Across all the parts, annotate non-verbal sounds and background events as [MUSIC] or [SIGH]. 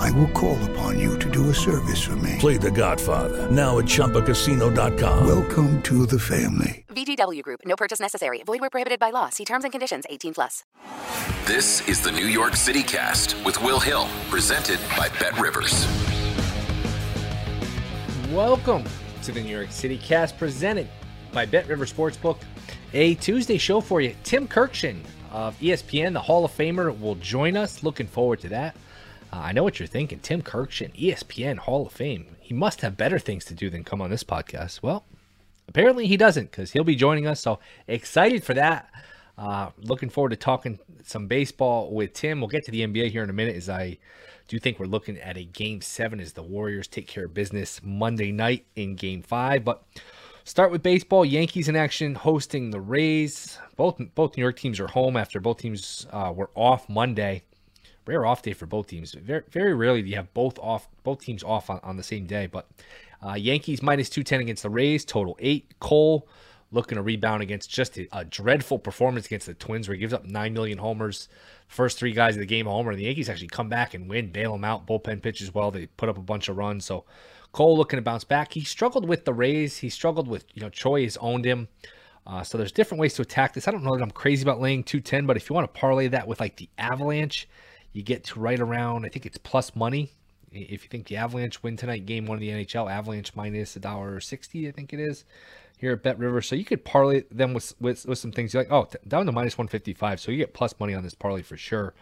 I will call upon you to do a service for me. Play The Godfather now at ChumbaCasino.com. Welcome to the family. VGW Group. No purchase necessary. Void where prohibited by law. See terms and conditions. 18 plus. This is the New York City Cast with Will Hill, presented by Bet Rivers. Welcome to the New York City Cast, presented by Bet River Sportsbook. A Tuesday show for you. Tim Kurkjian of ESPN, the Hall of Famer, will join us. Looking forward to that. Uh, I know what you're thinking. Tim Kurkjian, ESPN Hall of Fame. He must have better things to do than come on this podcast. Well, apparently he doesn't because he'll be joining us. So excited for that. Uh, looking forward to talking some baseball with Tim. We'll get to the NBA here in a minute as I do think we're looking at a game seven as the Warriors take care of business Monday night in game five. But start with baseball. Yankees in action hosting the Rays. Both both New York teams are home after both teams uh, were off Monday. Rare off day for both teams. Very, very rarely do you have both off both teams off on, on the same day. But uh, Yankees minus 210 against the Rays, total eight. Cole looking to rebound against just a, a, dreadful performance against the Twins where he gives up 9 million homers. First three guys of the game homer. And the Yankees actually come back and win, bail them out. Bullpen pitches well. They put up a bunch of runs. So Cole looking to bounce back. He struggled with the Rays. He struggled with, you know, Choi has owned him. Uh, so there's different ways to attack this. I don't know that I'm crazy about laying 210, but if you want to parlay that with like the Avalanche, you get to right around, I think it's plus money. If you think the Avalanche win tonight, game one of the NHL, Avalanche minus a dollar sixty, I think it is here at Bet River. So you could parlay them with, with, with some things. You're like, oh, down to minus 155. So you get plus money on this parlay for sure.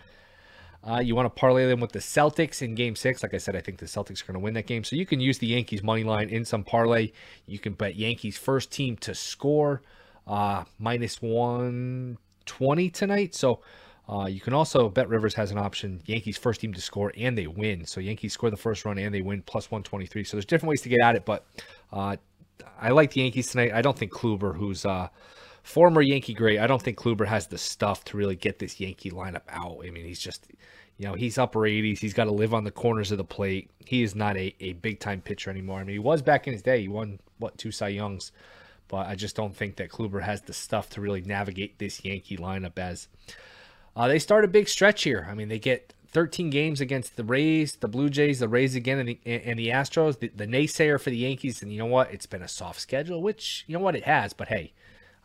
Uh, you want to parlay them with the Celtics in game six. Like I said, I think the Celtics are going to win that game. So you can use the Yankees money line in some parlay. You can bet Yankees first team to score uh, minus 120 tonight. So uh, you can also bet Rivers has an option Yankees first team to score and they win. So Yankees score the first run and they win plus 123. So there's different ways to get at it, but uh, I like the Yankees tonight. I don't think Kluber, who's uh, former Yankee great, I don't think Kluber has the stuff to really get this Yankee lineup out. I mean, he's just, you know, he's upper 80s. He's got to live on the corners of the plate. He is not a, a big time pitcher anymore. I mean, he was back in his day. He won, what, two Cy Youngs. But I just don't think that Kluber has the stuff to really navigate this Yankee lineup as uh, they start a big stretch here. I mean, they get 13 games against the Rays, the Blue Jays, the Rays again, and the, and the Astros. The, the, naysayer for the Yankees, and you know what? It's been a soft schedule, which you know what it has. But hey,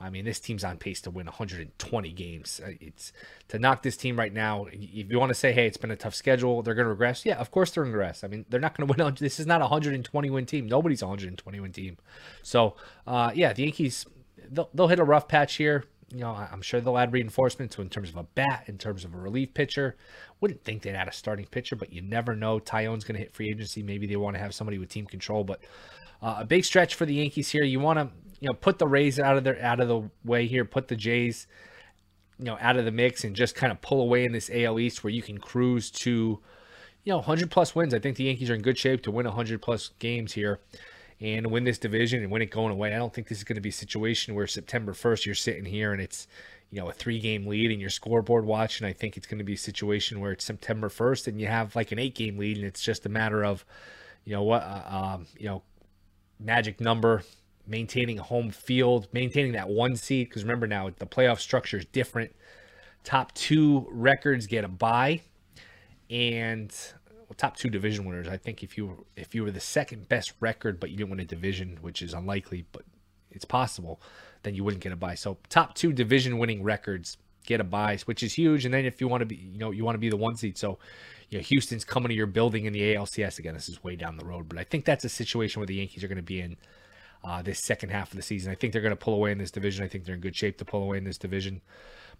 I mean, this team's on pace to win 120 games. Uh, it's to knock this team right now. If you want to say, hey, it's been a tough schedule, they're going to regress. Yeah, of course they're going to regress. I mean, they're not going [LAUGHS] to win. This is not a 120 win team. Nobody's a 120 win team. So, uh, yeah, the Yankees they'll, they'll hit a rough patch here you know, I'm sure they'll add reinforcements in terms of a bat, in terms of a relief pitcher. Wouldn't think they'd add a starting pitcher, but you never know. Taillon's going to hit free agency. Maybe they want to have somebody with team control. But uh, a big stretch for the Yankees here. You want to you know, put the Rays out of their out of the way here, put the Jays, you know, out of the mix, and just kind of pull away in this AL East where you can cruise to, you know, 100 plus wins. I think the Yankees are in good shape to win 100 plus games here and win this division and win it going away. I don't think this is going to be a situation where September 1st you're sitting here and it's you know a three game lead and your scoreboard watching. I think it's going to be a situation where it's September 1st and you have like an eight game lead and it's just a matter of you know what uh, um, you know magic number maintaining home field, maintaining that one seed because remember now the playoff structure is different. Top two records get a bye, and top two division winners. I think if you if you were the second best record but you didn't win a division, which is unlikely, but it's possible, then you wouldn't get a buy. So top two division winning records get a buy, which is huge. And then if you want to be, you know, you want to be the one seed. So, you know, Houston's coming to your building in the ALCS again. This is way down the road, but I think that's a situation where the Yankees are going to be in uh, this second half of the season. I think they're going to pull away in this division. I think they're in good shape to pull away in this division.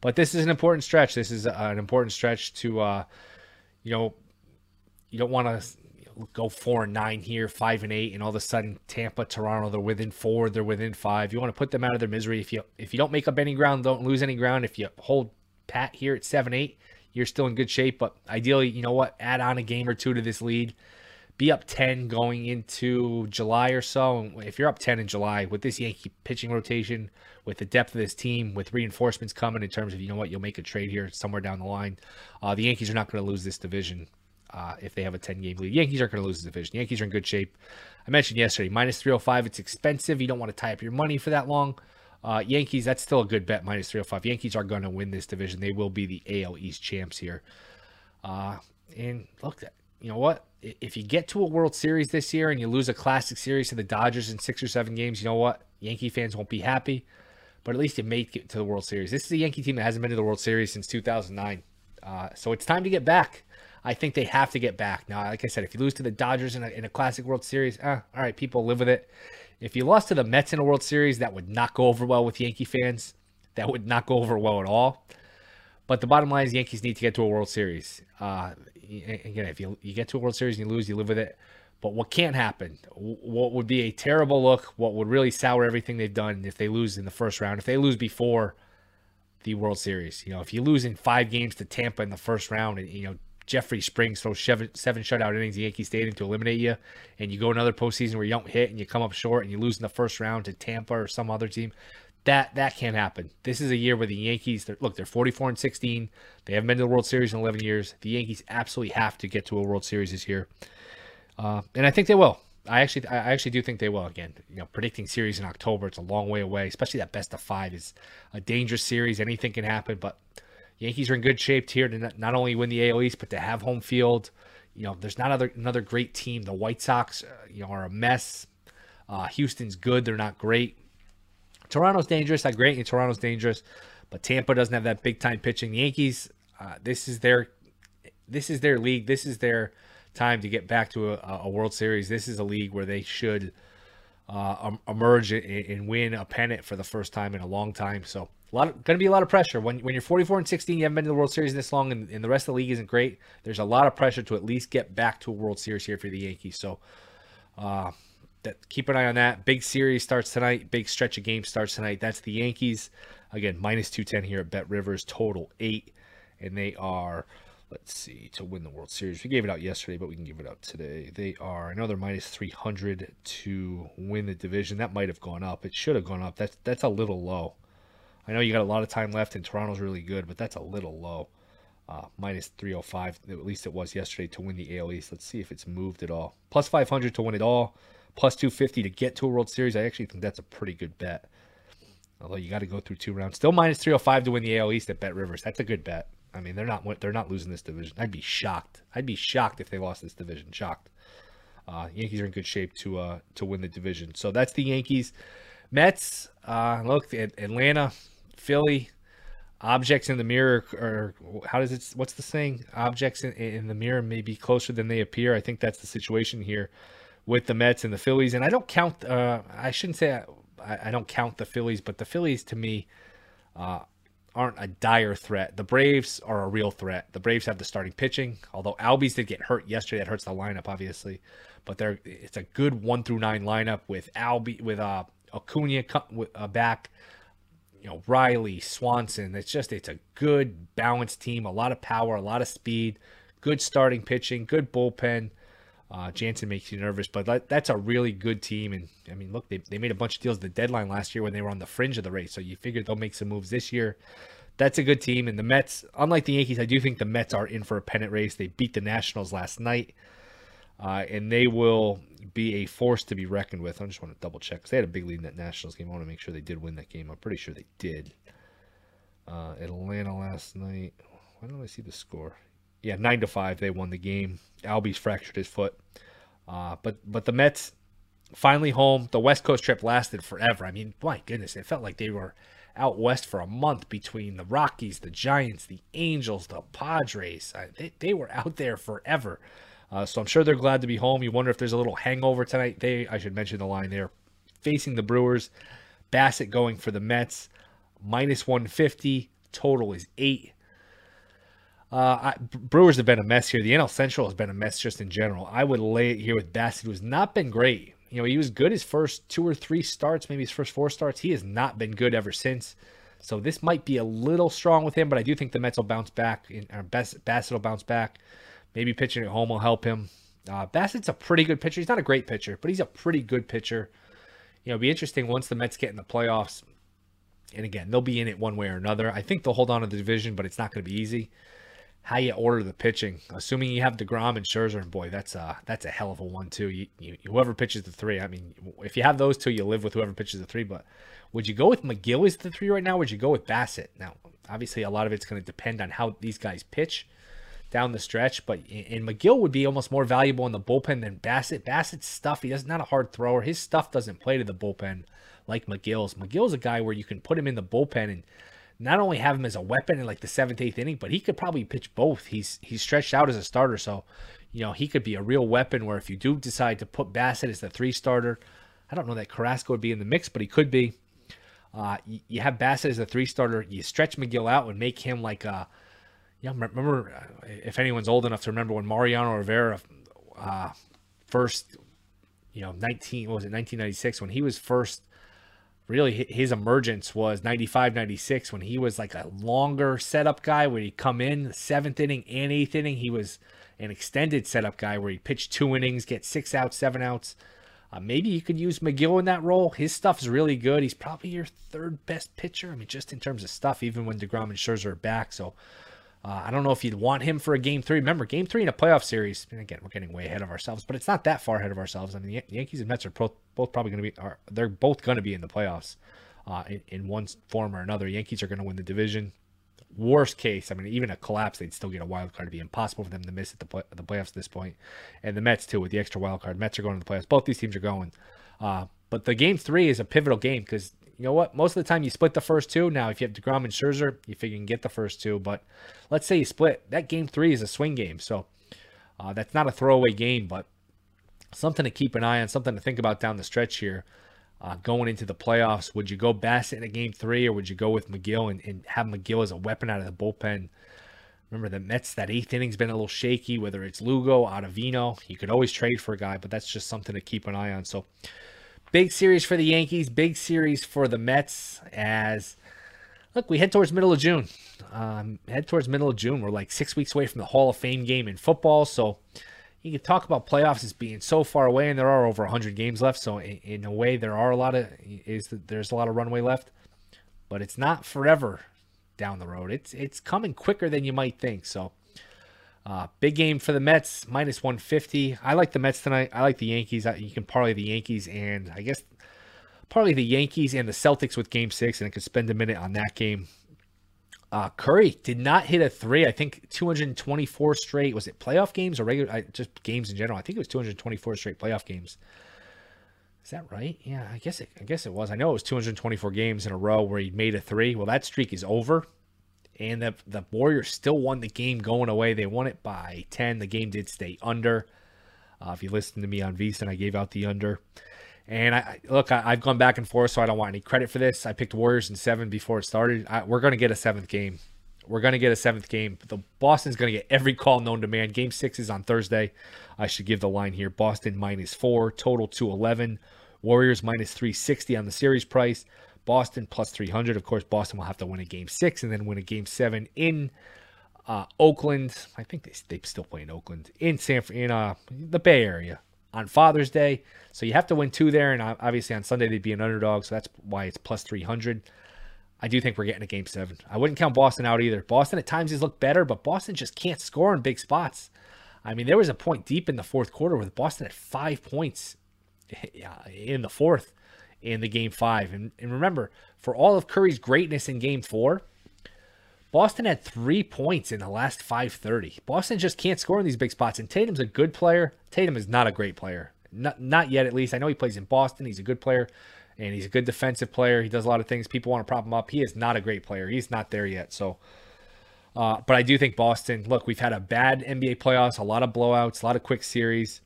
But this is an important stretch. This is an important stretch to, uh, you know, you don't want to go four and nine here, five and eight, and all of a sudden Tampa, Toronto, they're within four, they're within five. You want to put them out of their misery. If you if you don't make up any ground, don't lose any ground. If you hold pat here at seven eight, you're still in good shape. But ideally, you know what? Add on a game or two to this lead. Be up ten going into July or so. And if you're up ten in July with this Yankee pitching rotation, with the depth of this team, with reinforcements coming in terms of you know what, you'll make a trade here somewhere down the line. Uh, the Yankees are not going to lose this division uh, if they have a 10 game lead. Yankees aren't going to lose the division. Yankees are in good shape. I mentioned yesterday, minus 305. It's expensive. You don't want to tie up your money for that long. Uh, Yankees, that's still a good bet, minus 305. Yankees are going to win this division. They will be the AL East champs here. Uh, and look, you know what? If you get to a World Series this year and you lose a Classic Series to the Dodgers in six or seven games, you know what? Yankee fans won't be happy, but at least you made it to the World Series. This is a Yankee team that hasn't been to the World Series since 2009. Uh, so it's time to get back. I think they have to get back. Now, like I said, if you lose to the Dodgers in a, in a Classic World Series, eh, all right, people live with it. If you lost to the Mets in a World Series, that would not go over well with Yankee fans. That would not go over well at all. But the bottom line is Yankees need to get to a World Series. Uh, again, if you, you get to a World Series and you lose, you live with it. But what can't happen? What would be a terrible look? What would really sour everything they've done if they lose in the first round? If they lose before the World Series, you know, if you lose in five games to Tampa in the first round, and you know Jeffrey Springs throws seven, seven shutout innings in Yankee Stadium to eliminate you, and you go another postseason where you don't hit and you come up short and you lose in the first round to Tampa or some other team, that that can't happen. This is a year where the Yankees, they're, look, they're 44 and 16. They haven't been to the World Series in 11 years. The Yankees absolutely have to get to a World Series this year, uh, and I think they will. I actually, I actually do think they will. Again, you know, predicting series in October, it's a long way away. Especially that best of five is a dangerous series. Anything can happen, but Yankees are in good shape here to not only win the AL East, but to have home field. You know, there's not other, another great team. The White Sox, uh, you know, are a mess. Uh, Houston's good. They're not great. Toronto's dangerous. Not great. And Toronto's dangerous, but Tampa doesn't have that big time pitching. The Yankees, uh, this is their, this is their league. This is their time to get back to a, a World Series. This is a league where they should uh, emerge and win a pennant for the first time in a long time. So a lot going to be a lot of pressure when when you're 44 and 16. You haven't been to the World Series this long, and, and, the rest of the league isn't great. There's a lot of pressure to at least get back to a World Series here for the Yankees. So, uh, that keep an eye on that. Big series starts tonight. Big stretch of games starts tonight. That's the Yankees again minus 210 here at Bet Rivers. Total eight, and they are. Let's see to win the World Series. We gave it out yesterday, but we can give it out today. They are another minus 300 to win the division. That might have gone up. It should have gone up. That's that's a little low. I know you got a lot of time left, and Toronto's really good, but that's a little low. Uh, minus 305, at least it was yesterday to win the AL East. Let's see if it's moved at all. Plus 500 to win it all, plus 250 to get to a World Series. I actually think that's a pretty good bet. Although you got to go through two rounds. Still minus 305 to win the AL East at Bet Rivers. That's a good bet. I mean, they're not they're not losing this division. I'd be shocked. I'd be shocked if they lost this division. Shocked. Uh, Yankees are in good shape to uh, to win the division. So that's the Yankees. Mets. Uh, look, Atlanta Philly, objects in the mirror, or how does it? What's the saying? Objects in, in the mirror may be closer than they appear. I think that's the situation here with the Mets and the Phillies. And I don't count. Uh, I shouldn't say I, I, don't count the Phillies, but the Phillies to me uh, aren't a dire threat. The Braves are a real threat. The Braves have the starting pitching, although Albies did get hurt yesterday. That hurts the lineup, obviously. But they're it's a good one through nine lineup with Albie with uh Acuna uh, back, you know Riley, Swanson. It's just it's a good balanced team. A lot of power, a lot of speed, good starting pitching, good bullpen. Uh, Jansen makes you nervous, but that, that's a really good team. And I mean, look, they, they made a bunch of deals at the deadline last year when they were on the fringe of the race. So you figure they'll make some moves this year. That's a good team. And the Mets, unlike the Yankees, I do think the Mets are in for a pennant race. They beat the Nationals last night, uh, and they will be a force to be reckoned with. I just want to double check because they had a big lead in that Nationals game. I want to make sure they did win that game. I'm pretty sure they did. Uh, Atlanta last night. Why don't I see the score? Yeah, nine to five. They won the game. Albies fractured his foot. Uh, but but the Mets finally home. The West Coast trip lasted forever. I mean, my goodness, it felt like they were out west for a month between the Rockies, the Giants, the Angels, the Padres. Uh, they, they were out there forever. Uh, so I'm sure they're glad to be home. You wonder if there's a little hangover tonight. They, I should mention the line there, facing the Brewers. Bassitt going for the Mets, minus 150. Total is eight. Uh, I, Brewers have been a mess here. The NL Central has been a mess just in general. I would lay it here with Bassitt, who has not been great. You know, he was good his first two or three starts, maybe his first four starts. He has not been good ever since. So this might be a little strong with him, but I do think the Mets will bounce back. In, or Bassitt will bounce back. Maybe pitching at home will help him. Uh, Bassitt's a pretty good pitcher. He's not a great pitcher, but he's a pretty good pitcher. You know, it'll be interesting once the Mets get in the playoffs. And again, they'll be in it one way or another. I think they'll hold on to the division, but it's not going to be easy how you order the pitching. Assuming you have Degrom and Scherzer, and boy, that's a that's a hell of a one too. You, you, whoever pitches the three. I mean, if you have those two, you live with whoever pitches the three. But would you go with Megill as the three right now? would you go with Bassitt? Now, obviously, a lot of it's going to depend on how these guys pitch down the stretch. But and Megill would be almost more valuable in the bullpen than Bassitt. Bassitt's stuff, he does not a hard thrower. His stuff doesn't play to the bullpen like Megill's. Megill's a guy where you can put him in the bullpen and not only have him as a weapon in like the seventh, eighth inning, but he could probably pitch both. He's he's stretched out as a starter, so you know he could be a real weapon. Where if you do decide to put Bassitt as the three starter, I don't know that Carrasco would be in the mix, but he could be. Uh, you, you, have Bassitt as a three starter. You stretch Megill out and make him like a. Yeah, remember uh, if anyone's old enough to remember when Mariano Rivera uh, first, you know, nineteen was it nineteen ninety six when he was first really his emergence was 95 96 when he was like a longer setup guy where he'd come in seventh inning and eighth inning. He was an extended setup guy where he pitched two innings get six outs seven outs. Uh, maybe you could use Megill in that role. His stuff is really good. He's probably your third best pitcher i mean just in terms of stuff even when DeGrom and Scherzer are back. So uh, I don't know if you'd want him for a game three. Remember, game three in a playoff series. And again, we're getting way ahead of ourselves, but it's not that far ahead of ourselves. I mean, the Yankees and Mets are both, both probably going to be. Are, they're both going to be in the playoffs, uh, in, in one form or another. Yankees are going to win the division. Worst case, I mean, even a collapse, they'd still get a wild card. It'd be impossible for them to miss at the play, the playoffs at this point. And the Mets too, with the extra wild card. Mets are going to the playoffs. Both these teams are going. Uh, but the game three is a pivotal game because you know what? Most of the time you split the first two. Now, if you have DeGrom and Scherzer, you figure you can get the first two. But let's say you split. That game three is a swing game. So uh, that's not a throwaway game, but something to keep an eye on, something to think about down the stretch here. Uh, going into the playoffs, would you go Bassitt in a game three, or would you go with Megill and, and have Megill as a weapon out of the bullpen? Remember the Mets, that eighth inning's been a little shaky, whether it's Lugo, Ottavino. You could always trade for a guy, but that's just something to keep an eye on. So Big series for the Yankees, big series for the Mets as look, we head towards middle of June. Um, head towards middle of June. We're like six weeks away from the Hall of Fame game in football. So you can talk about playoffs as being so far away, and there are over 100 games left. So in, in a way, there are a lot of is there's a lot of runway left, but it's not forever down the road. It's it's coming quicker than you might think. So uh, big game for the Mets, minus 150. I like the Mets tonight. I like the Yankees. You can parlay the Yankees and I guess parlay the Yankees and the Celtics with game six, and I could spend a minute on that game. Uh, Curry did not hit a three. I think 224 straight. Was it playoff games or regular? just games in general. I think it was 224 straight playoff games. Is that right? Yeah, I guess it. I guess it was. I know it was 224 games in a row where he made a three. Well, that streak is over and the the Warriors still won the game going away. They won it by 10. The game did stay under. Uh, if you listen to me on VSiN, I gave out the under. And I look, I, have gone back and forth, so I don't want any credit for this. I picked Warriors in seven before it started. I, we're going to get a seventh game. We're going to get a seventh game. The Boston's going to get every call known to man. Game six is on Thursday. I should give the line here: Boston minus four, total to eleven. Warriors minus 360 on the series price. Boston plus 300. Of course, Boston will have to win a game six and then win a game seven in uh, Oakland. I think they they still play in Oakland in San in uh, the Bay Area on Father's Day. So you have to win two there, and obviously on Sunday they'd be an underdog. So that's why it's plus 300. I do think we're getting a game seven. I wouldn't count Boston out either. Boston at times has looked better, but Boston just can't score in big spots. I mean, there was a point deep in the fourth quarter with Boston at five points [LAUGHS] in the fourth in the game five. And, and remember, for all of Curry's greatness in game four, Boston had three points in the last 530. Boston just can't score in these big spots. And Tatum's a good player. Tatum is not a great player. Not, not yet, at least. I know he plays in Boston. He's a good player and he's a good defensive player. He does a lot of things. People want to prop him up. He is not a great player. He's not there yet. So, uh, but I do think Boston. Look, we've had a bad NBA playoffs, a lot of blowouts, a lot of quick series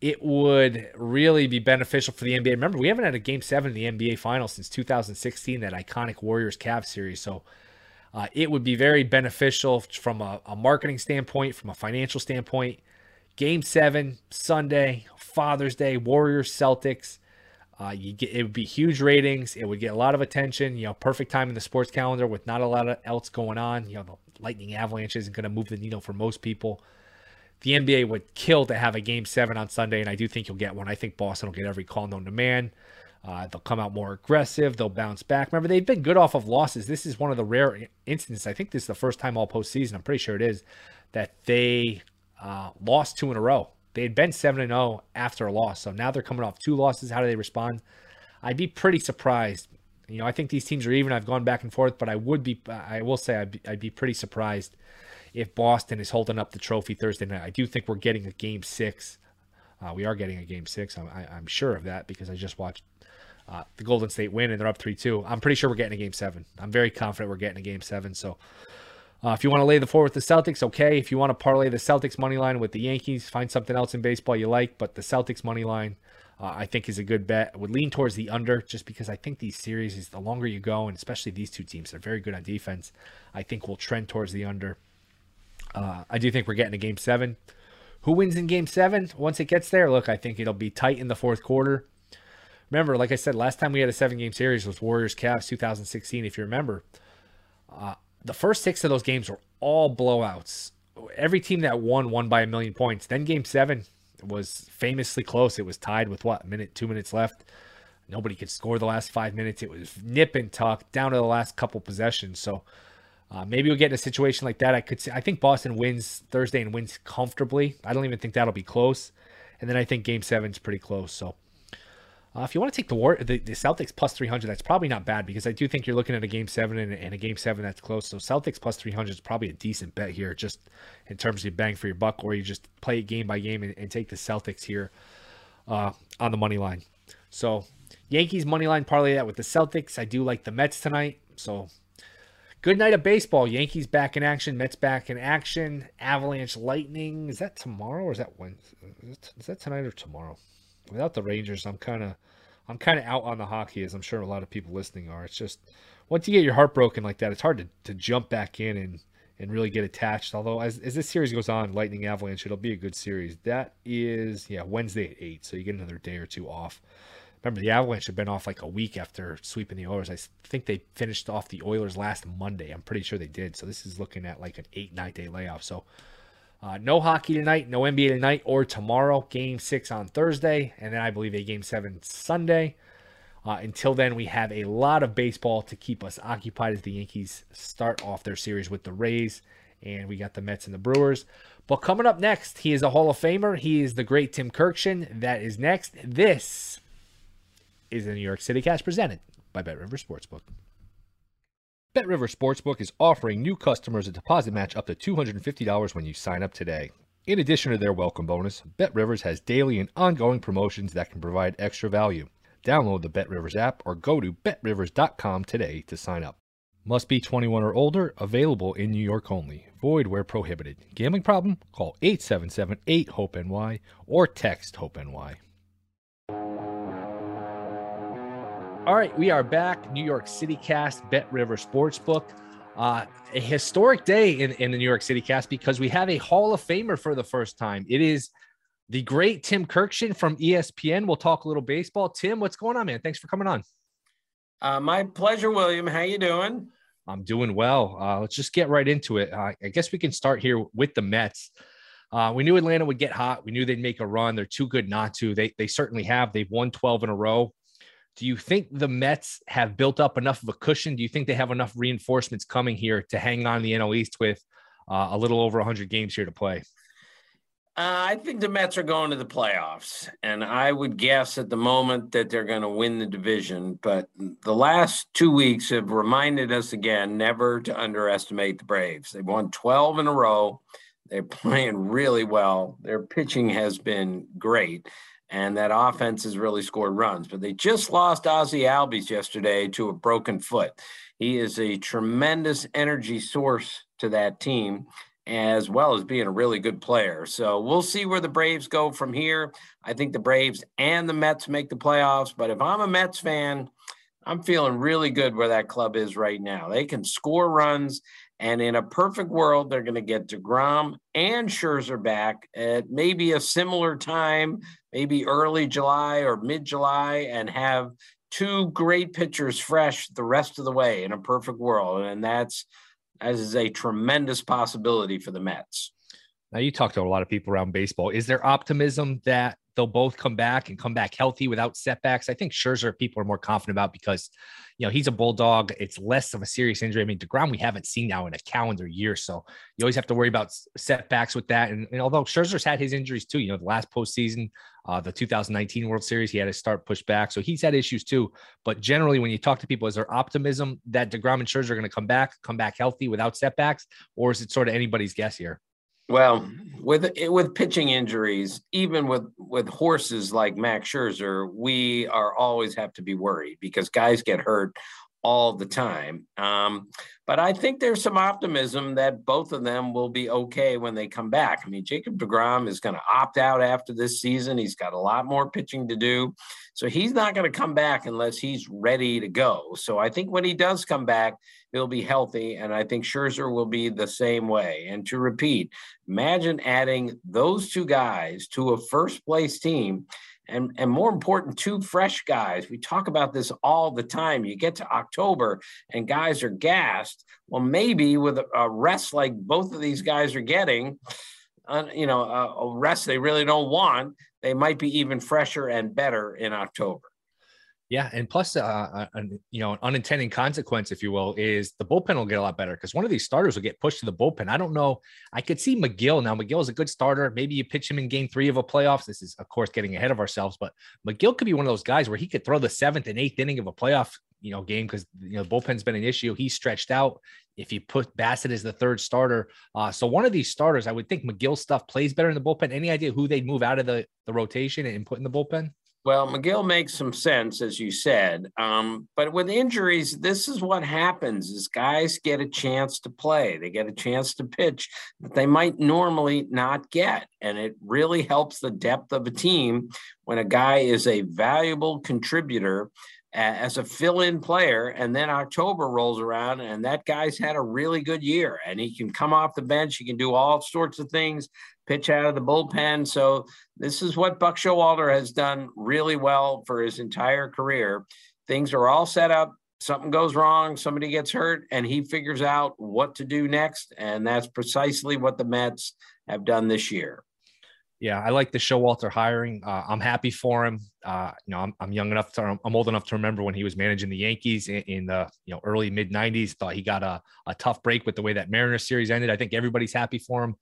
it would really be beneficial for the NBA. Remember, we haven't had a game seven in the NBA Finals since 2016, that iconic Warriors Cavs series. So uh, it would be very beneficial from a, a, marketing standpoint, from a financial standpoint. Game seven, Sunday, Father's Day, Warriors Celtics. Uh, you get it would be huge ratings. It would get a lot of attention. You know, perfect time in the sports calendar with not a lot of else going on. You know, the lightning avalanche isn't going to move the needle for most people the NBA would kill to have a game seven on Sunday, and I do think you'll get one. I think Boston will get every call known to man. Uh, they'll come out more aggressive. They'll bounce back. Remember, they've been good off of losses. This is one of the rare instances. I think this is the first time all postseason. I'm pretty sure it is that they uh, lost two in a row. They had been seven and zero oh after a loss, so now they're coming off two losses. How do they respond? I'd be pretty surprised. You know, I think these teams are even. I've gone back and forth, but I would be. I will say I'd be, I'd be pretty surprised if Boston is holding up the trophy Thursday night. I do think we're getting a game six. Uh, we are getting a game six. I'm, I, am sure of that because I just watched uh, the Golden State win and they're up 3 2. I'm pretty sure we're getting a game seven. I'm very confident we're getting a game seven. So uh, if you want to lay the four with the Celtics, okay. If you want to parlay the Celtics money line with the Yankees, find something else in baseball you like. But the Celtics money line, uh, I think, is a good bet. I would lean towards the under just because I think these series, is the longer you go, and especially these two teams, they're very good on defense. I think we'll trend towards the under. Uh, I do think we're getting a game seven. Who wins in game seven once it gets there? Look, I think it'll be tight in the fourth quarter. Remember, like I said, last time we had a seven game series was Warriors Cavs 2016, if you remember. Uh, the first six of those games were all blowouts. Every team that won won by a million points. Then game seven was famously close. It was tied with what, a minute, two minutes left. Nobody could score the last five minutes. It was nip and tuck down to the last couple possessions. So uh, maybe we'll get in a situation like that. I could see. I think Boston wins Thursday and wins comfortably. I don't even think that'll be close. And then I think Game Seven is pretty close. So uh, if you want to take the war, the, the, Celtics plus three hundred, that's probably not bad because I do think you're looking at a Game Seven and, and, a Game Seven that's close. So Celtics plus three hundred is probably a decent bet here, just in terms of bang for your buck, or you just play it game by game and, and take the Celtics here uh, on the money line. So Yankees money line parlay that with the Celtics. I do like the Mets tonight. So Good night of baseball. Yankees back in action. Mets back in action. Avalanche Lightning. Is that tomorrow or is that when? Is that tonight or tomorrow? Without the Rangers, I'm kind of, I'm kind of out on the hockey, as I'm sure a lot of people listening are. It's just once you get your heart broken like that, it's hard to, to jump back in and and really get attached. Although as, as this series goes on, Lightning Avalanche, it'll be a good series. That is yeah Wednesday at eight, so you get another day or two off. Remember, the Avalanche had been off like a week after sweeping the Oilers. I think they finished off the Oilers last Monday. I'm pretty sure they did. So this is looking at like an eight, nine day layoff. So uh, no hockey tonight, no NBA tonight or tomorrow. Game six on Thursday. And then I believe a game seven Sunday. Uh, until then, we have a lot of baseball to keep us occupied as the Yankees start off their series with the Rays. And we got the Mets and the Brewers. But coming up next, he is a Hall of Famer. He is the great Tim Kurkjian. That is next. This is the New York City Cast presented by Bet River Sportsbook. Bet River Sportsbook is offering new customers a deposit match up to $250 when you sign up today. In addition to their welcome bonus, Bet Rivers has daily and ongoing promotions that can provide extra value. Download the Bet Rivers app or go to betrivers.com today to sign up. Must be 21 or older, available in New York only. Void where prohibited. Gambling problem? Call 877 8 HOPE NY or text HOPE NY. All right, we are back. New York City Cast, Bet River Sportsbook. Uh, a historic day in, in the New York City Cast because we have a Hall of Famer for the first time. It is the great Tim Kurkjian from ESPN. We'll talk a little baseball. Tim, what's going on, man? Thanks for coming on. Uh, my pleasure, William. How you doing? I'm doing well. Uh, let's just get right into it. Uh, I guess we can start here with the Mets. Uh, we knew Atlanta would get hot. We knew they'd make a run. They're too good not to. They they certainly have. They've won 12 in a row. Do you think the Mets have built up enough of a cushion? Do you think they have enough reinforcements coming here to hang on the NL East with uh, a little over 100 games here to play? Uh, I think the Mets are going to the playoffs, and I would guess at the moment that they're going to win the division. But the last two weeks have reminded us again never to underestimate the Braves. They've won 12 in a row. They're [LAUGHS] playing really well. Their pitching has been great, and that offense has really scored runs. But they just lost Ozzie Albies yesterday to a broken foot. He is a tremendous energy source to that team as well as being a really good player. So we'll see where the Braves go from here. I think the Braves and the Mets make the playoffs. But if I'm a Mets fan, I'm feeling really good where that club is right now. They can score runs. And in a perfect world, they're going to get DeGrom and Scherzer back at maybe a similar time, maybe early July or mid July, and have two great pitchers fresh the rest of the way in a perfect world. And that's as is a tremendous possibility for the Mets. Now, you talked to a lot of people around baseball. Is there optimism that they'll both come back and come back healthy without setbacks? I think Scherzer people are more confident about because, you know, he's a bulldog. It's less of a serious injury. I mean, DeGrom, we haven't seen now in a calendar year. So you always have to worry about setbacks with that. And, and although Scherzer's had his injuries too, you know, the last postseason, uh, the 2019 World Series, he had to start push back. So he's had issues too. But generally, when you talk to people, is there optimism that DeGrom and Scherzer are going to come back, come back healthy without setbacks? Or is it sort of anybody's guess here? Well, with with pitching injuries, even with with horses like Max Scherzer, we are always have to be worried because guys get hurt all the time. Um, but I think there's some optimism that both of them will be okay when they come back. I mean, Jacob DeGrom is going to opt out after this season. He's got a lot more pitching to do. So he's not going to come back unless he's ready to go. So I think when he does come back, he'll be healthy. And I think Scherzer will be the same way. And to repeat, imagine adding those two guys to a first place team and, and more important, two fresh guys. We talk about this all the time. You get to October and guys are gassed. Well, maybe with a rest like both of these guys are getting, uh, you know, a, a rest they really don't want, they might be even fresher and better in October. Yeah, and plus, uh, uh an, you know, an unintended consequence, if you will, is the bullpen will get a lot better because one of these starters will get pushed to the bullpen. I don't know. I could see Megill now. Megill is a good starter. Maybe you pitch him in Game Three of a playoffs. This is, of course, getting ahead of ourselves, but Megill could be one of those guys where he could throw the seventh and eighth inning of a playoff, you know, game because you know the bullpen's been an issue. He's stretched out. If you put Bassitt as the third starter, uh, so one of these starters, I would think Megill stuff plays better in the bullpen. Any idea who they'd move out of the the rotation and put in the bullpen? Well, Megill makes some sense, as you said. Um, but with injuries, this is what happens: is guys get a chance to play, they get a chance to pitch that they might normally not get, and it really helps the depth of a team when a guy is a valuable contributor as a fill-in player and then october rolls around and that guy's had a really good year and he can come off the bench he can do all sorts of things pitch out of the bullpen so this is what buck showalter has done really well for his entire career things are all set up something goes wrong somebody gets hurt and he figures out what to do next and that's precisely what the mets have done this year yeah, I like the Showalter hiring. Uh, I'm happy for him. Uh, you know, I'm, I'm young enough to, I'm old enough to remember when he was managing the Yankees in, in the you know early mid '90s. Thought he got a, a tough break with the way that Mariners series ended. I think everybody's happy for him.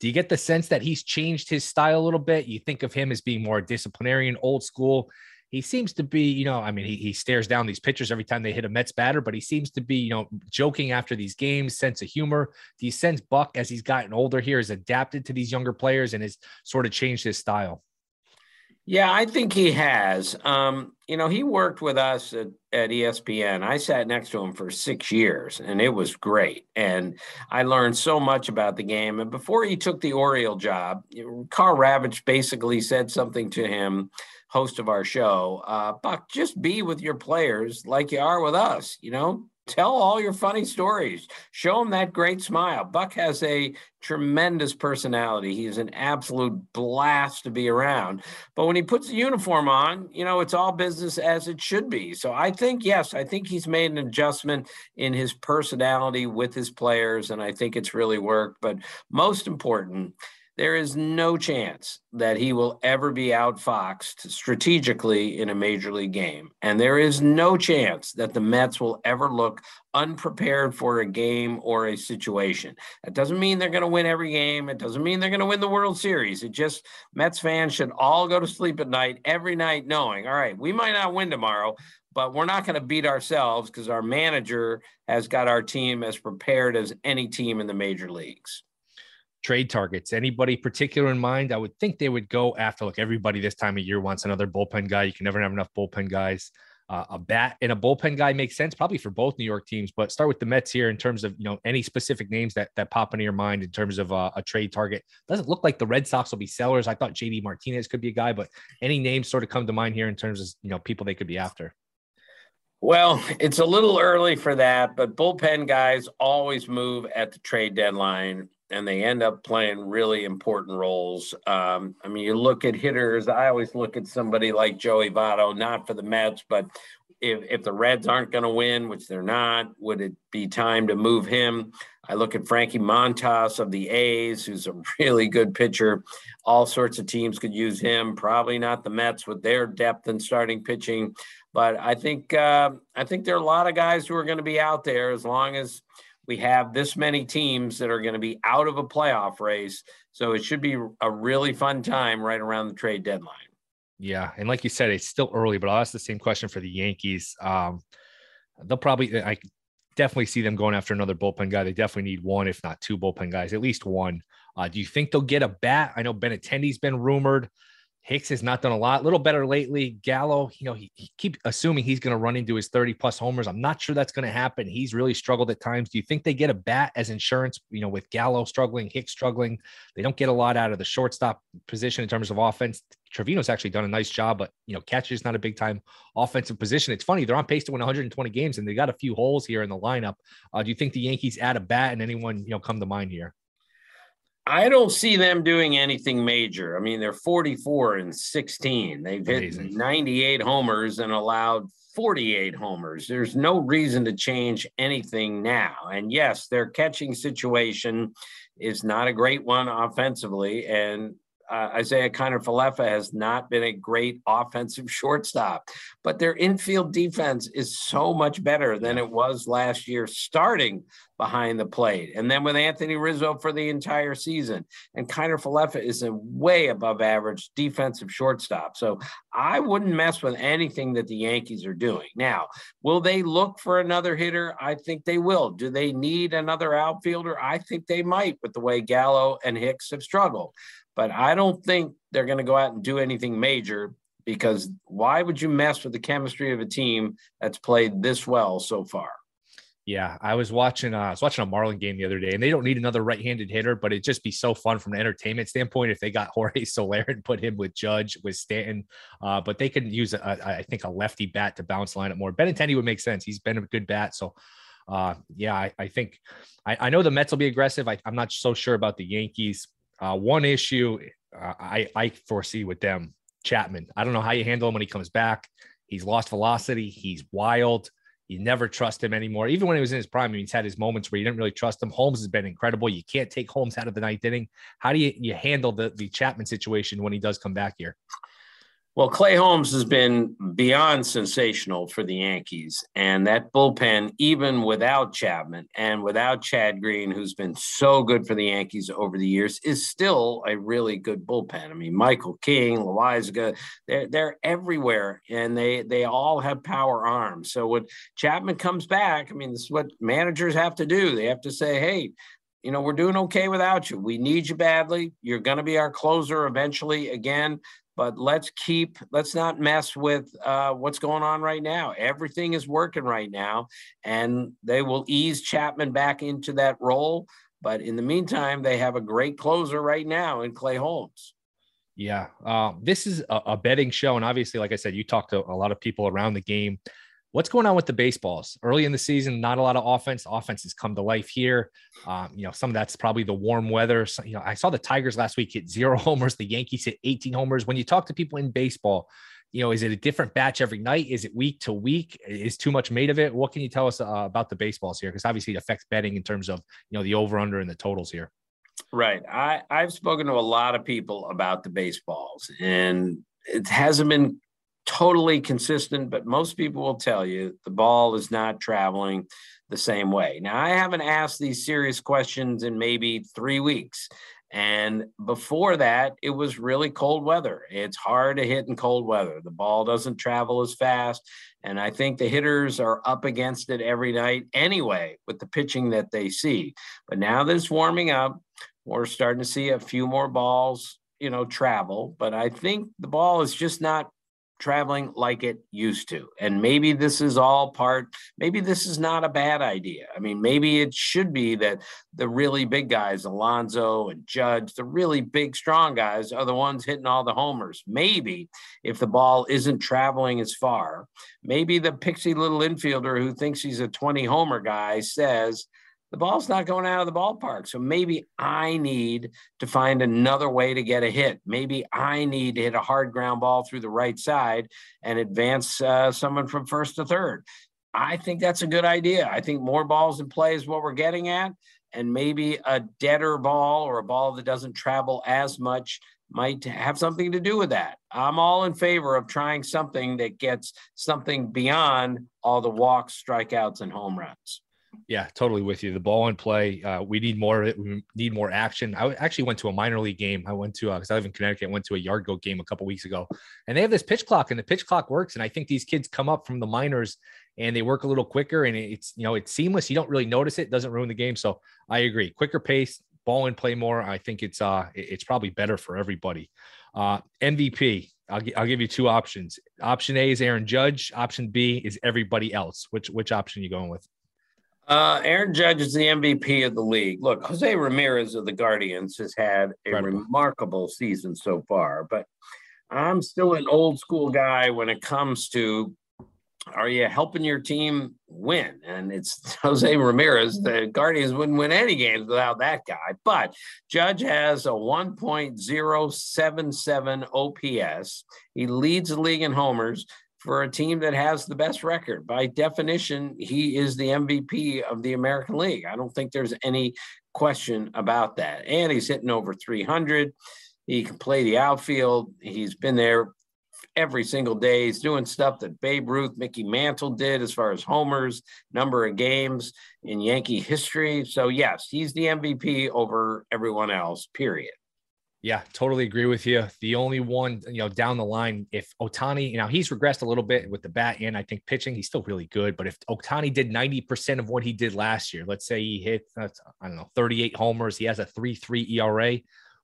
Do you get the sense that he's changed his style a little bit? You think of him as being more disciplinarian, old school he seems to be, you know, I mean, he, he stares down these pitchers every time they hit a Mets batter, but he seems to be, you know, joking after these games, sense of humor. Do you sense Buck, as he's gotten older here, has adapted to these younger players and has sort of changed his style? Yeah, I think he has. Um, you know, he worked with us at, at ESPN. I sat next to him for six years, and it was great. And I learned so much about the game. And before he took the Oriole job, Karl Ravech basically said something to him host of our show, uh, Buck, just be with your players like you are with us. You know, tell all your funny stories. Show him that great smile. Buck has a tremendous personality. He's an absolute blast to be around. But when he puts the uniform on, you know, it's all business as it should be. So I think, yes, I think he's made an adjustment in his personality with his players, and I think it's really worked. But most important, there is no chance that he will ever be outfoxed strategically in a major league game. And there is no chance that the Mets will ever look unprepared for a game or a situation. That doesn't mean they're going to win every game. It doesn't mean they're going to win the World Series. It just, Mets fans should all go to sleep at night, every night, knowing, all right, we might not win tomorrow, but we're not going to beat ourselves because our manager has got our team as prepared as any team in the major leagues trade targets. Anybody particular in mind? I would think they would go after like everybody this time of year wants another bullpen guy. You can never have enough bullpen guys. Uh, a bat and a bullpen guy makes sense probably for both New York teams. But start with the Mets here in terms of you know any specific names that that pop into your mind in terms of uh, a trade target. Doesn't look like the Red Sox will be sellers. I thought JD Martinez could be a guy, but any names sort of come to mind here in terms of you know people they could be after. Well, it's a little early for that, but bullpen guys always move at the trade deadline and they end up playing really important roles. Um, I mean, you look at hitters, I always look at somebody like Joey Votto, not for the Mets, but if, if the Reds aren't going to win, which they're not, would it be time to move him? I look at Frankie Montas of the A's, who's a [LAUGHS] really good pitcher. All sorts of teams could use him. Probably not the Mets with their depth in starting pitching, but I think uh, I think there are a lot of guys who are going to be out there as long as we have this many teams that are going to be out of a playoff race. So it should be a really fun time right around the trade deadline. Yeah. And like you said, it's still early, but I'll ask the same question for the Yankees. Um, they'll probably, I definitely see them going after another bullpen guy. They definitely need one, if not two bullpen guys, at least one. Uh, do you think they'll get a bat? I know Benintendi's been rumored. Hicks has not done a lot, a little better lately. Gallo, you know, he, he keep assuming he's going to run into his 30 plus homers. I'm not sure that's going to happen. He's really struggled at times. Do you think they get a bat as insurance, you know, with Gallo struggling, Hicks struggling? They don't get a lot out of the shortstop position in terms of offense. Trevino's actually done a nice job, but you know, catcher is not a big time offensive position. It's funny, they're on pace to win 120 games and they got a few holes here in the lineup. Uh, do you think the Yankees add a bat and anyone, you know, come to mind here? I don't see them doing anything major. I mean, they're 44 and 16. They've Amazing. hit 98 homers and allowed 48 homers. There's no reason to change anything now. And yes, their catching situation is not a great one offensively. And uh, Isiah Kiner-Falefa has not been a great offensive [LAUGHS] shortstop, but their infield defense is so much better than it was last year, starting behind the plate. And then with Anthony Rizzo for the entire season. And Kiner-Falefa is a way above average defensive shortstop. So I wouldn't mess with anything that the Yankees are doing. Now, will they look for another hitter? I think they will. Do they need another outfielder? I think they might with the way Gallo and Hicks have struggled. But I don't think they're going to go out and do anything major because why would you mess with the chemistry of a team that's played this well so far? Yeah, I was watching. Uh, I was watching a Marlin game the other day, and they don't need another right-handed hitter, but it'd just be so fun from an entertainment standpoint if they got [LAUGHS] Jorge Soler and put him with Judge with Stanton. Uh, but they could use, a, a, I think, a lefty bat to bounce line up more. Benintendi would make sense. He's been a good bat, so uh, yeah, I, I think I, I, know the Mets will be aggressive. I, am not so sure about the Yankees. Uh, one issue uh, I, I foresee with them, Chapman. I don't know how you handle him when he comes back. He's lost velocity. He's wild. You never trust him anymore. Even when he was in his prime, he's had his moments where you didn't really trust him. Holmes has been incredible. You can't take Holmes out of the ninth inning. How do you, you handle the, the Chapman situation when he does come back here? Well, Clay Holmes has been beyond sensational for the Yankees. And that bullpen, even without Chapman and without Chad Green, who's been so good for the Yankees over the years, is still a really good bullpen. I mean, Michael King, Loaisiga, they're, they're everywhere and they, they all have power arms. So when Chapman comes back, I mean, this is what managers have to do. They have to say, hey, you know, we're doing okay without you. We need you badly. You're going to be our closer eventually again but let's keep let's not mess with uh, what's going on right now. Everything is working right now and they will ease chapman back into that role. But in the meantime they have a great closer right now in clay holmes. Yeah, uh, this is a, a, betting show, and obviously, like I said, you talked to a lot of people around the game. What's going on with the baseballs? Early in the season, not a lot of offense. Offense has come to life here. Um, you know, some of that's probably the warm weather. So, you know, I saw the Tigers last week hit zero [LAUGHS] homers. The Yankees hit 18 homers. When you talk to people in baseball, you know, is it a different batch every night? Is it week to week? Is too much made of it? What can you tell us uh, about the baseballs here? Because obviously it affects betting in terms of you know the over under and the totals here. Right. I, I've spoken to a lot of people about the baseballs, and it hasn't been totally consistent, but most people will tell you the ball is not traveling the same way. Now, I haven't asked these serious questions in maybe three weeks. And before that, it was really cold weather. It's hard to hit in cold weather. The ball doesn't travel as fast. And I think the hitters are up against it every night anyway with the pitching that they see. But now that it's warming up, we're starting to see a few more balls, you know, travel. But I think the ball is just not traveling like it used to. And maybe this is all part, maybe this is not a bad idea. I mean, maybe it should be that the really big guys, Alonso and Judge, the really big, strong guys are the ones hitting all the homers. Maybe if the ball isn't traveling as far, maybe the pixie little infielder who thinks he's a 20 homer guy says, the ball's not going out of the ballpark. So maybe I need to find another way to get a hit. Maybe I need to hit a hard ground ball through the right side and advance uh, someone from first to third. I think that's a good idea. I think more balls in play is what we're getting at. And maybe a deader ball or a ball that doesn't travel as much might have something to do with that. I'm all in favor of trying something that gets something beyond all the walks, strikeouts, and home runs. Yeah, totally with you. The ball in play, uh, we need more of it. We need more action. I actually went to a minor league game. I went to because uh, I live in Connecticut. I went to a yard goat game a couple weeks ago, and they have this pitch clock, and the pitch clock works. And I think these kids come up from the minors and they work a little quicker, and it's you know it's seamless. You don't really notice it. doesn't ruin the game. So I agree. Quicker pace, ball in play more. I think it's uh it's probably better for everybody. Uh, MVP. I'll, I'll give you two options. Option A is Aaron Judge. Option B is everybody else. Which which option are you going with? Uh, Aaron Judge is the MVP of the league. Look, Jose Ramirez of the Guardians has had a Incredible. remarkable season so far, but I'm still an old school guy when it comes to are you helping your team win? And it's [LAUGHS] Jose Ramirez. The Guardians wouldn't win any games without that guy. But Judge has a 1.077 OPS. He leads the league in homers for a team that has the best record. By definition, he is the MVP of the American League. I don't think there's any question about that. And he's hitting over 300. He can play the outfield. He's been there every single day. He's doing stuff that Babe Ruth, Mickey Mantle did as far as homers, number of games in Yankee history. So, yes, he's the MVP over everyone else, period. Yeah, totally agree with you. The only one, you know, down the line, if Ohtani, you know, he's regressed a little bit with the bat and I think pitching, he's still really good. But if Ohtani did 90% of what he did last year, let's say he hit, I don't know, 38 homers, he has a 3 3 ERA,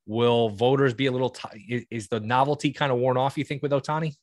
will voters be a little, t- is the novelty kind of worn off, you think, with Ohtani?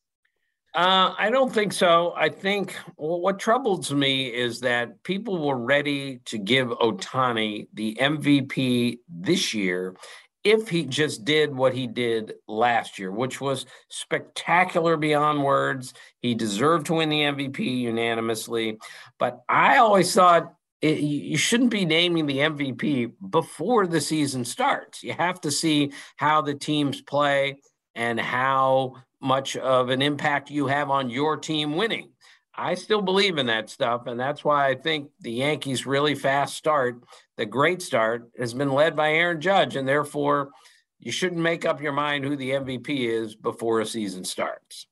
Uh, I don't think so. I think well, what troubles me is that people were ready to give Ohtani the MVP this year if he just did what he did last year, which was spectacular beyond words. He deserved to win the MVP unanimously. But I always thought it, you shouldn't be naming the MVP before the season starts. You have to see how the teams play and how much of an impact you have on your team winning. I still believe in that stuff. And that's why I think the Yankees' really fast start, the great start, has been led by Aaron Judge. And therefore, you shouldn't make up your mind who the MVP is before a season starts.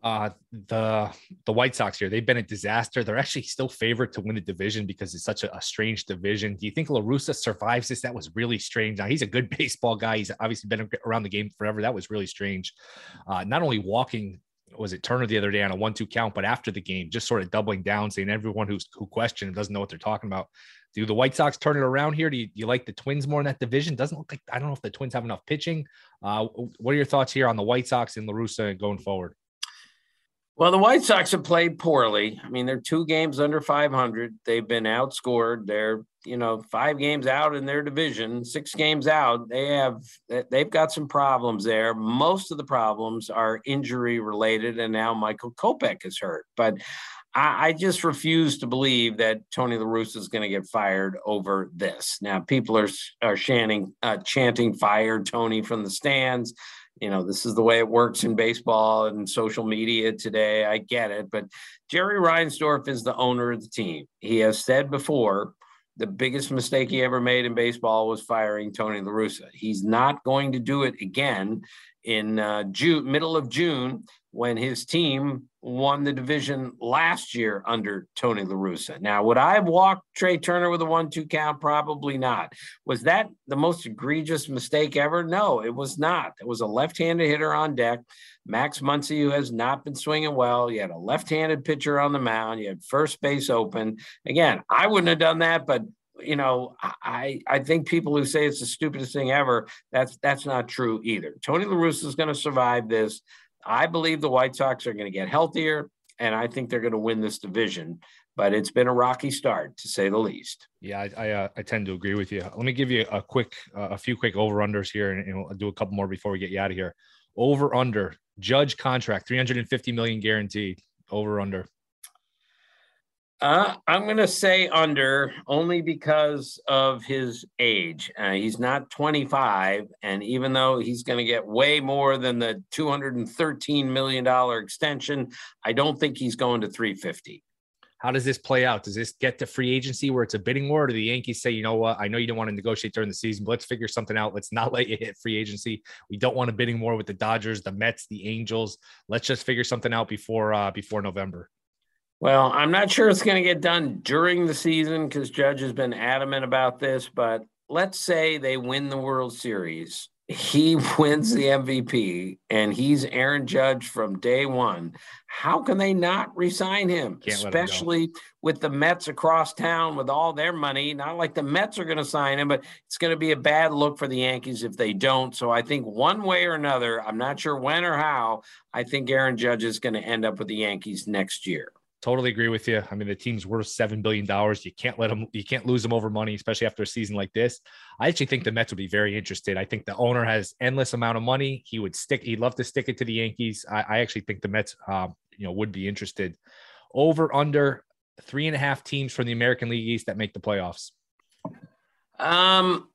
Uh, the the White Sox here, they've been a disaster. They're actually still favored to win the division because it's such a, a strange division. Do you think La Russa survives this? That was really strange. Now he's a good [LAUGHS] baseball guy. He's obviously been around the game forever. That was really strange. Uh, not only walking was it Turner the other day on a one-two count, but after the game, just sort of doubling down, saying everyone who's who questioned doesn't know what they're talking about. Do the White Sox turn it around here? Do you, you like the Twins more in that division? Doesn't look like I don't know if the Twins have enough pitching. Uh, what are your thoughts here on the White Sox and La Russa going forward? Well, the White Sox have played poorly. I mean, they're two games under 500. They've been outscored. They're, you know, five games out in their division, six games out. They have, they've got some problems there. Most of the problems are injury related, and now Michael Kopech is hurt. But I, I just refuse to believe that Tony La Russa is going to get fired over this. Now, people are are chanting, uh, chanting "Fire Tony" from the stands you know, this is the way it works in baseball and social media today. I get it. But Jerry Reinsdorf is the owner of the team. He has said before the biggest mistake he ever made in baseball was firing Tony La Russa. He's not going to do it again in uh, June, middle of June, when his team won the division last year under Tony La Russa. Now, would I have walked Trea Turner with a one-two count? Probably not. Was that the most egregious mistake ever? No, it was not. It was a left-handed hitter on deck. Max Muncy, who has not been swinging well. You had a left-handed pitcher on the mound. You had first base open. Again, I wouldn't have done that, but you know, I I think people who say it's the stupidest thing ever, that's that's not true either. Tony La Russa is going to survive this. I believe the White Sox are going to get healthier, and I think they're going to win this division. But it's been a rocky start, to say the least. Yeah, I I, uh, I tend to agree with you. Let me give you a quick, uh, a few quick over unders here, and, and we'll do a couple more before we get you out of here. Over under Judge contract, three hundred and fifty million guaranteed. Over under. Uh, I'm going to say under only because of his age. Uh, he's not 25. And even though he's going to get way more than the $213 million extension, I don't think he's going to 350. How does this play out? Does this get to free agency where it's a bidding war? Or do the Yankees say, you know what? I know you don't want to negotiate during the season, but let's figure something out. Let's not [LAUGHS] let you hit free agency. We don't want a bidding war with the Dodgers, the Mets, the Angels. Let's just figure something out before uh, before November. Well, I'm not sure it's going to get done during the season because Judge has been adamant about this. But let's say they win the World Series. He [LAUGHS] wins the MVP and he's Aaron Judge from day one. How can they not resign him? Can't Especially with the Mets across town with all their money. Not like the Mets are going to sign him, but it's going to be a bad look for the Yankees if they don't. So I think one way or another, I'm not sure when or how, I think Aaron Judge is going to end up with the Yankees next year. Totally agree with you. I mean, the team's worth seven billion dollars. You can't let them. You can't lose them over money, especially after a season like this. I actually think the Mets would be very interested. I think the owner has endless amount of money. He would stick. He'd love to stick it to the Yankees. I, I actually think the Mets, um, you know, would be interested. Over under three and a half teams from the American League East that make the playoffs. Um,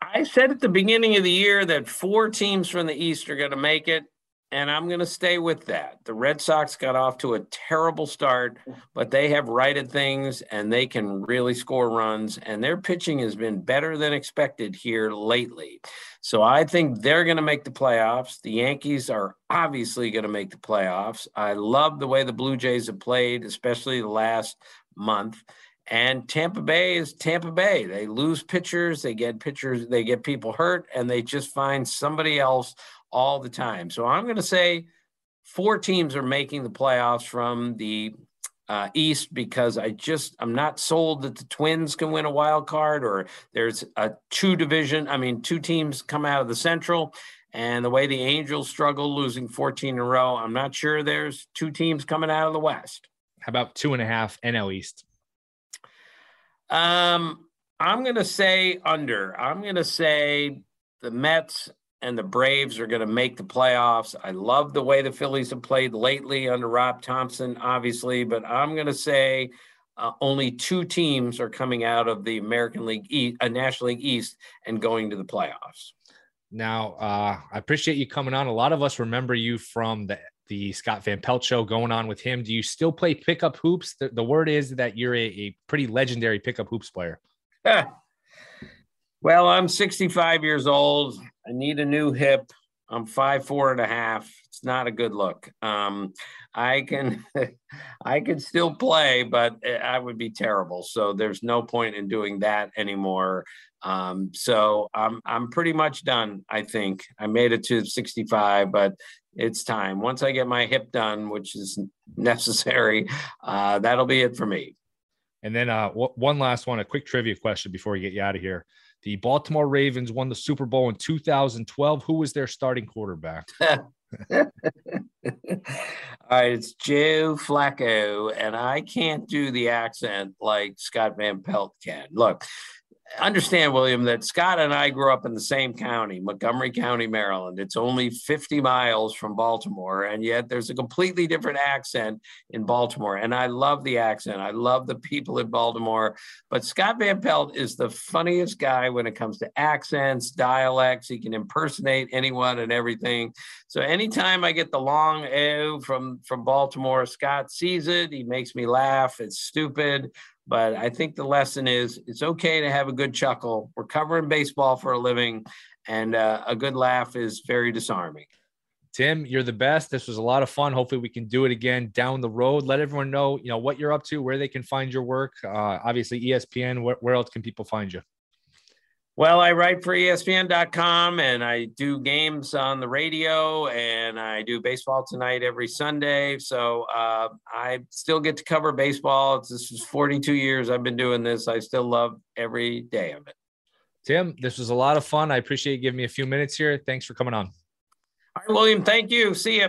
I said at the beginning of the year that four teams from the East are going to make it and I'm going to stay with that. The Red Sox got off to a terrible start, but they have righted things and they can really score runs. And their pitching has been better than expected here lately. So I think they're going to make the playoffs. The Yankees are obviously going to make the playoffs. I love the way the Blue Jays have played, especially the last month. And Tampa Bay is Tampa Bay. They lose pitchers, they get pitchers, they get people hurt, and they just find somebody else all the time. So I'm going to say four teams are making the playoffs from the uh, East because I just I'm not sold that the Twins can win a wild card or there's a two division. I mean, two teams come out of the Central, and the way the Angels struggle losing 14 in a row, I'm not sure there's two teams coming out of the West. How about two and a half NL East? Um, I'm going to say under. I'm going to say the Mets and the Braves are going to make the playoffs. I love the way the Phillies have played lately under Rob Thomson, obviously, but I'm going to say uh, only two teams are coming out of the American League East, uh, National League East, and going to the playoffs. Now, uh, I appreciate you coming on. A lot of us remember you from the the Scott Van Pelt show going on with him. Do you still play pickup hoops? The, the word is that you're a, a pretty legendary pickup hoops player. [LAUGHS] well, I'm 65 years old. I need a new hip. I'm five four and a half. It's not a good look. Um, I can, [LAUGHS] I can still play, but I would be terrible. So there's no point in doing that anymore. Um, so I'm I'm pretty much done. I think I made it to 65, but it's time. Once I get my hip done, which is [LAUGHS] necessary, uh, that'll be it for me. And then uh, w- one last one, a quick trivia question before we get you out of here. The Baltimore Ravens won the Super Bowl in 2012. Who was their starting quarterback? [LAUGHS] All right, it's Joe Flacco, and I can't do the accent like Scott Van Pelt can. Look, understand, William, that Scott and I grew up in the same county, Montgomery County, Maryland. It's only 50 miles from Baltimore, and yet there's a completely different accent in Baltimore. And I love the accent. I love the people in Baltimore. But Scott Van Pelt is the funniest guy when it comes to accents, dialects. He can impersonate anyone and everything. So anytime I get the long O from from Baltimore, Scott sees it. He makes me laugh. It's stupid. But I think the lesson is it's okay to have a good chuckle. We're covering baseball for a living, and uh, a good laugh is very disarming. Tim, you're the best. This was a lot of fun. Hopefully, we can do it again down the road. Let everyone know, you know, what you're up to, where they can find your work. Uh, obviously, ESPN. Where, where else can people find you? Well, I write for ESPN.com and I do games on the radio and I do baseball tonight every Sunday. So uh, I still get to cover baseball. This is 42 years I've been doing this. I still love every day of it. Tim, this was a lot of fun. I appreciate you giving me a few minutes here. Thanks for coming on. All right, William. Thank you. See you.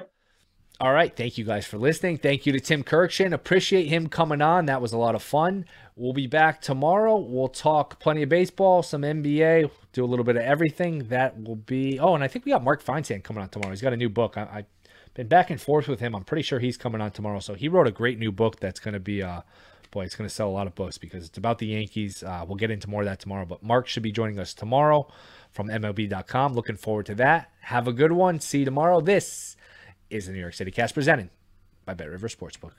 All right. Thank you guys for listening. Thank you to Tim Kurkjian. Appreciate him coming on. That was a lot of fun. We'll be back tomorrow. We'll talk plenty of baseball, some NBA, do a little bit of everything. That will be. Oh, and I think we got Mark Feinsand coming on tomorrow. He's got a new book. I, have been back and forth with him. I'm pretty sure he's coming on tomorrow. So he wrote a great new book that's going to be. Uh, boy, it's going to sell a lot of books because it's about the Yankees. Uh, we'll get into more of that tomorrow. But Mark should be joining us tomorrow from MLB.com. Looking forward to that. Have a good one. See you tomorrow. This is the New York City Cast presented by Bet River Sportsbook.